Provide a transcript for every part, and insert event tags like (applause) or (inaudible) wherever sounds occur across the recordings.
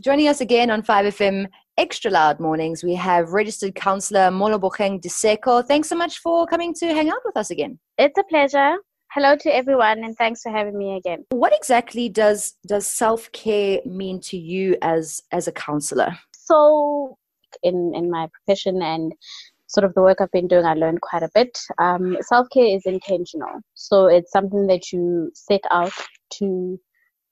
Joining us again on 5FM Extra Loud Mornings, we have registered counsellor Molobokeng Diseko. Thanks so much for coming to hang out with us again. It's a pleasure. Hello to everyone, and thanks for having me again. What exactly does does self care mean to you as as a counsellor? So, in in my profession and sort of the work I've been doing, I learned quite a bit. Um, self care is intentional, so it's something that you set out to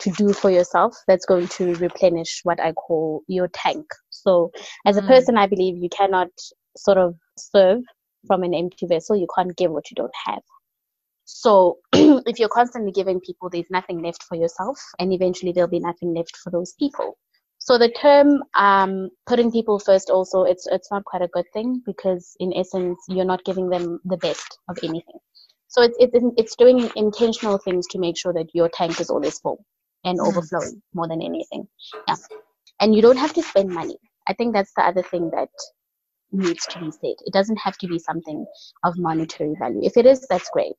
to do for yourself that's going to replenish what I call your tank. So, as a mm. person, I believe you cannot sort of serve from an empty vessel. You can't give what you don't have. So, (clears throat) if you're constantly giving people, there's nothing left for yourself, and eventually there'll be nothing left for those people. So the term um, putting people first also it's it's not quite a good thing because in essence you're not giving them the best of anything. So it's it's it's doing intentional things to make sure that your tank is always full and mm. overflowing more than anything. Yeah. And you don't have to spend money. I think that's the other thing that needs to be said. It doesn't have to be something of monetary value. If it is, that's great.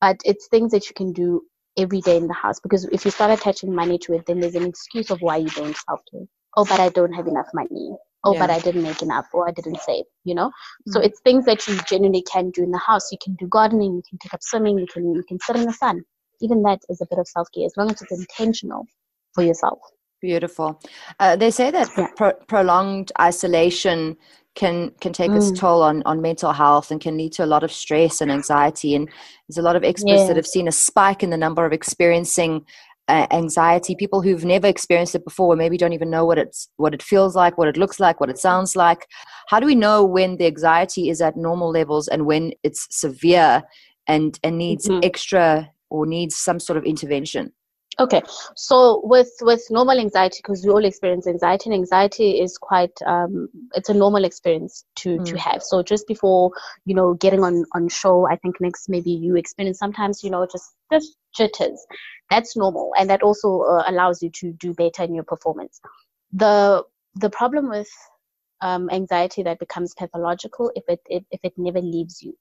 But it's things that you can do every day in the house because if you start attaching money to it, then there's an excuse of why you don't self care. Oh, but I don't have enough money. Oh, yeah. but I didn't make enough or I didn't save, you know? Mm-hmm. So it's things that you genuinely can do in the house. You can do gardening, you can take up swimming, you can you can sit in the sun even that is a bit of self care as long as it's intentional for yourself. Beautiful. Uh, they say that yeah. pro- prolonged isolation can can take mm. its toll on on mental health and can lead to a lot of stress and anxiety. And there's a lot of experts yeah. that have seen a spike in the number of experiencing uh, anxiety. People who've never experienced it before, or maybe don't even know what it's what it feels like, what it looks like, what it sounds like. How do we know when the anxiety is at normal levels and when it's severe and and needs mm-hmm. extra or needs some sort of intervention? Okay, so with with normal anxiety, because we all experience anxiety, and anxiety is quite um, it's a normal experience to mm. to have. So just before you know getting on on show, I think next maybe you experience sometimes you know just just jitters. That's normal, and that also uh, allows you to do better in your performance. The the problem with um, anxiety that becomes pathological if it, it if it never leaves you.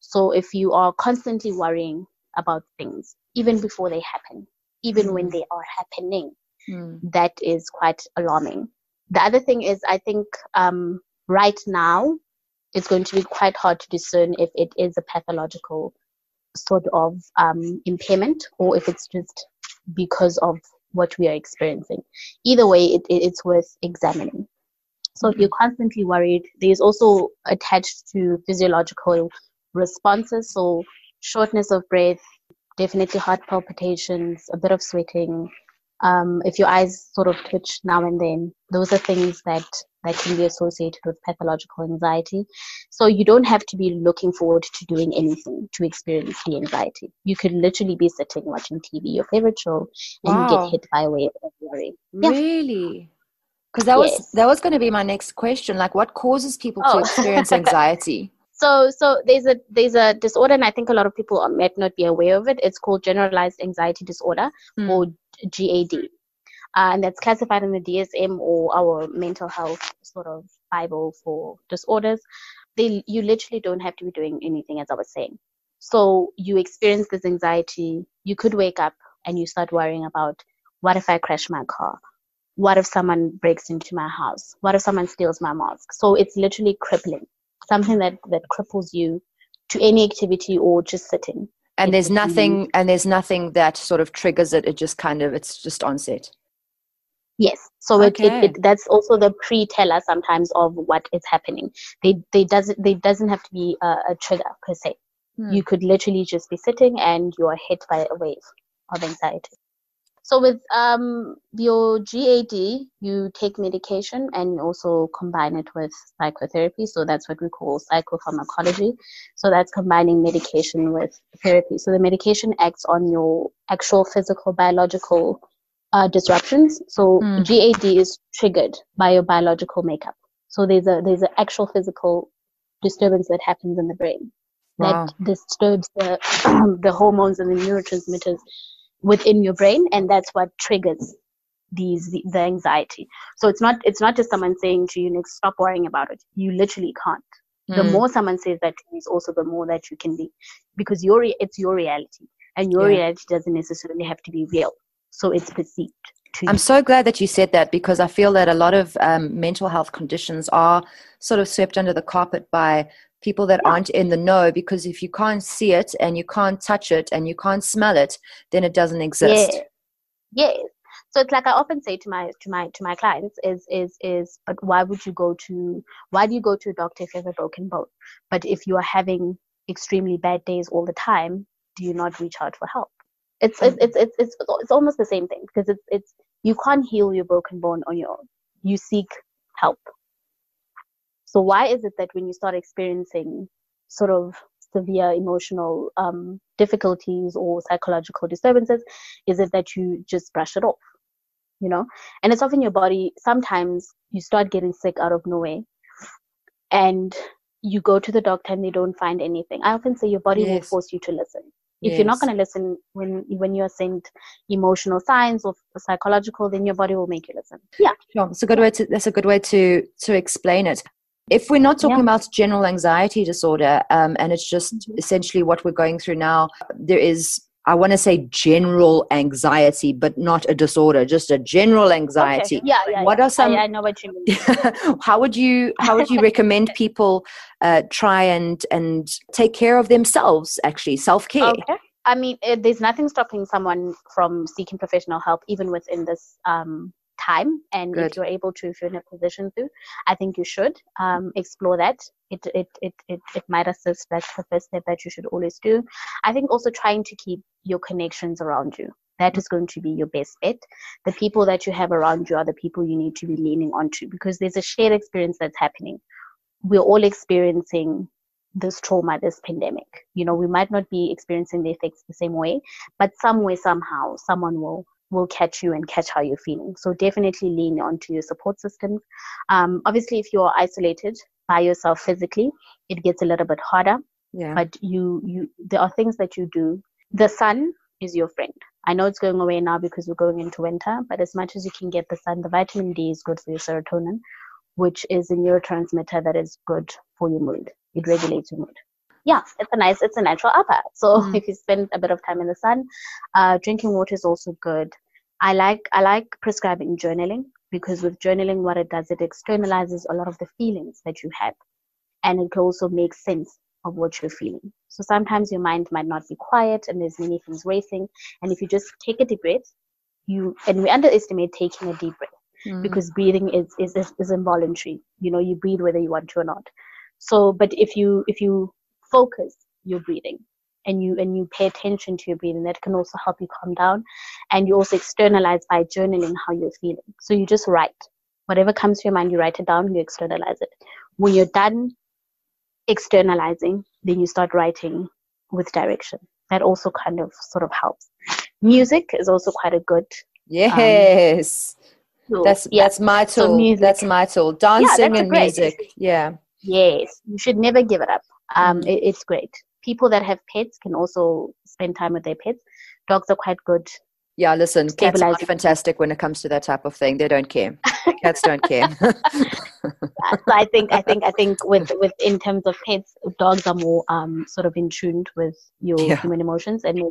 So if you are constantly worrying about things, even before they happen, even when they are happening. Mm. That is quite alarming. The other thing is, I think um, right now it's going to be quite hard to discern if it is a pathological sort of um, impairment or if it's just because of what we are experiencing. Either way, it, it, it's worth examining. So if you're constantly worried, there's also attached to physiological responses. So shortness of breath, definitely heart palpitations, a bit of sweating. Um, if your eyes sort of twitch now and then, those are things that that can be associated with pathological anxiety. So you don't have to be looking forward to doing anything to experience the anxiety. You could literally be sitting watching TV, your favorite show, and wow. get hit by a wave of worry. Yeah. Really? Because that yes. was that was going to be my next question. Like, what causes people oh. to experience (laughs) anxiety? So so there's a there's a disorder and i think a lot of people might not be aware of it. It's called generalized anxiety disorder mm. or gad uh, and that's classified in the dsm or our mental health sort of bible for disorders. They you literally don't have to be doing anything as i was saying. So you experience this anxiety you could wake up and you start worrying about what if i crash my car? What if someone breaks into my house? What if someone steals my mask? So it's literally crippling something that that cripples you to any activity or just sitting. And there's nothing and there's nothing that sort of triggers it. It just kind of it's just onset yes. So okay. it, it, it, that's also the pre-teller sometimes of what is happening. They they doesn't they doesn't have to be a, a trigger per se. Hmm. you could literally just be sitting and you are hit by a wave of anxiety so with um, your GAD, you take medication and you also combine it with psychotherapy. So that's what we call psychopharmacology. So that's combining medication with therapy. So the medication acts on your actual physical biological uh, disruptions. So mm. GAD is triggered by your biological makeup. So there's a there's an actual physical disturbance that happens in the brain wow. that disturbs the (clears throat) the hormones and the neurotransmitters within your brain and that's what triggers these the, anxiety so it's not it's not just someone saying to you next stop worrying about it you literally can't mm. the hmm. more someone says that to you is also the more that you can be because your it's your reality and your yeah. reality doesn't necessarily have to be real so it's perceived I'm so glad that you said that because I feel that a lot of um, mental health conditions are sort of swept under the carpet by people that yeah. aren't in the know because if you can't see it and you can't touch it and you can't smell it, then it doesn't exist. Yeah. Yes. So it's like I often say to my to my to my clients is is is but why would you go to why do you go to a doctor if you have a broken bone? But if you are having extremely bad days all the time, do you not reach out for help? It's it's it's it's it's, it's almost the same thing because it's it's you can't heal your broken bone on your own. You seek help. So why is it that when you start experiencing sort of severe emotional um, difficulties or psychological disturbances, is it that you just brush it off? You know, and it's often your body. Sometimes you start getting sick out of nowhere, and you go to the doctor and they don't find anything. I often say your body yes. will force you to listen if yes. you're not going to listen when when you're sent emotional signs or psychological then your body will make you listen yeah sure. that's a good way to that's a good way to to explain it if we're not talking yeah. about general anxiety disorder um, and it's just mm-hmm. essentially what we're going through now there is I want to say general anxiety, but not a disorder, just a general anxiety. Okay. Yeah, yeah. What yeah. are some? I, I know what you mean. (laughs) how would you How would you recommend (laughs) people uh, try and and take care of themselves? Actually, self care. Okay. I mean, it, there's nothing stopping someone from seeking professional help, even within this um, time and Good. if you're able to if you're in a position to i think you should um, explore that. It, it it, it it might assist that's the first step that you should always do. I think also trying to keep your connections around you. That is going to be your best bet. The people that you have around you are the people you need to be leaning onto because there's a shared experience that's happening. We're all experiencing this trauma, this pandemic. You know, we might not be experiencing the effects the same way, but somewhere, somehow, someone will will catch you and catch how you're feeling. So definitely lean onto your support systems. Um, obviously, if you're isolated by yourself physically, it gets a little bit harder. Yeah. But you, you, there are things that you do. The sun is your friend. I know it's going away now because we're going into winter, but as much as you can get the sun, the vitamin D is good for your serotonin, which is a neurotransmitter that is good for your mood. It regulates your mood yeah, it's a nice, it's a natural upper. So (laughs) mm. if you spend a bit of time in the sun, uh, drinking water is also good. I like I like prescribing journaling because with journaling, what it does, it externalizes a lot of the feelings that you have, and it also make sense of what you're feeling. So sometimes your mind might not be quiet and there's many things racing, and if you just take a deep breath, you and we underestimate taking a deep breath. Mm. because breathing is, is is involuntary you know you breathe whether you want to or not so but if you if you focus your breathing and you and you pay attention to your breathing. That can also help you calm down and you also externalize by journaling how you're feeling. So you just write. Whatever comes to your mind you write it down you externalize it. When you're done externalizing then you start writing with direction. That also kind of sort of helps. Music is also quite a good yes. um, that's yeah. that's my tool. so that's my tool. Dancing yeah, and music. Yeah. Yes. You should never give it up um, mm-hmm. it, it's great. People that have pets can also spend time with their pets. Dogs are quite good. Yeah, listen, cats are fantastic when it comes to that type of thing. They don't care. (laughs) Cats don't care. (laughs) (laughs) so I think, I think, I think, with with in terms of pets, dogs are more um, sort of in tune with your yeah. human emotions, and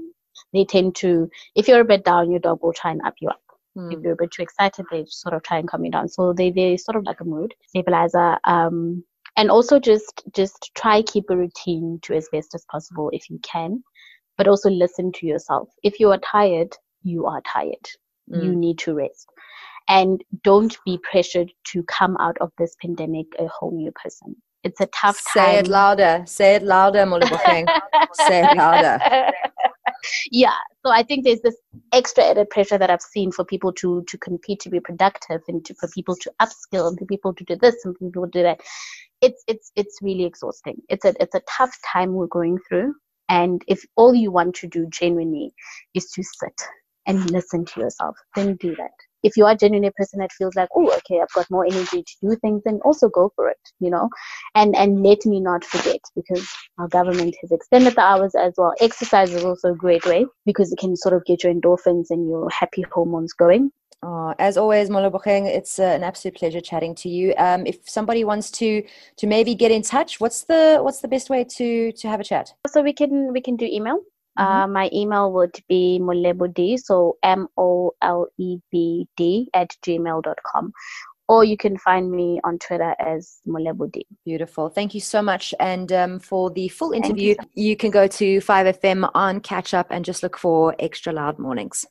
they tend to. If you're a bit down, your dog will try and up you up. Mm. If you're a bit too excited, they sort of try and calm you down. So they they sort of like a mood stabilizer. Um, and also just just try keep a routine to as best as possible if you can but also listen to yourself. If you are tired you are tired. Mm. you need to rest. And don't be pressured to come out of this pandemic a whole new person. It's a tough time say it louder. Say it louder say it louder. (laughs) Yeah. So i think there's this extra added pressure that i've seen for people to to compete to be productive and to, for people to upskill and for people to do this and people to do that it's it's it's really exhausting. It's a it's a tough time we're going through, and if all you want to do genuinely is to sit and listen to yourself, then do that. If you are genuinely a person that feels like, oh, okay, I've got more energy to do things, then also go for it, you know. And and let me not forget because our government has extended the hours as well. Exercise is also a great way because it can sort of get your endorphins and your happy hormones going. Oh, as always, Molebokeng, it's uh, an absolute pleasure chatting to you. Um, if somebody wants to to maybe get in touch, what's the what's the best way to to have a chat? So we can we can do email. Mm-hmm. Uh, my email would be molebud, so M O L E B D at gmail.com. Or you can find me on Twitter as molebudi. Beautiful. Thank you so much. And um, for the full interview, you, you can go to 5FM on Catch Up and just look for Extra Loud Mornings.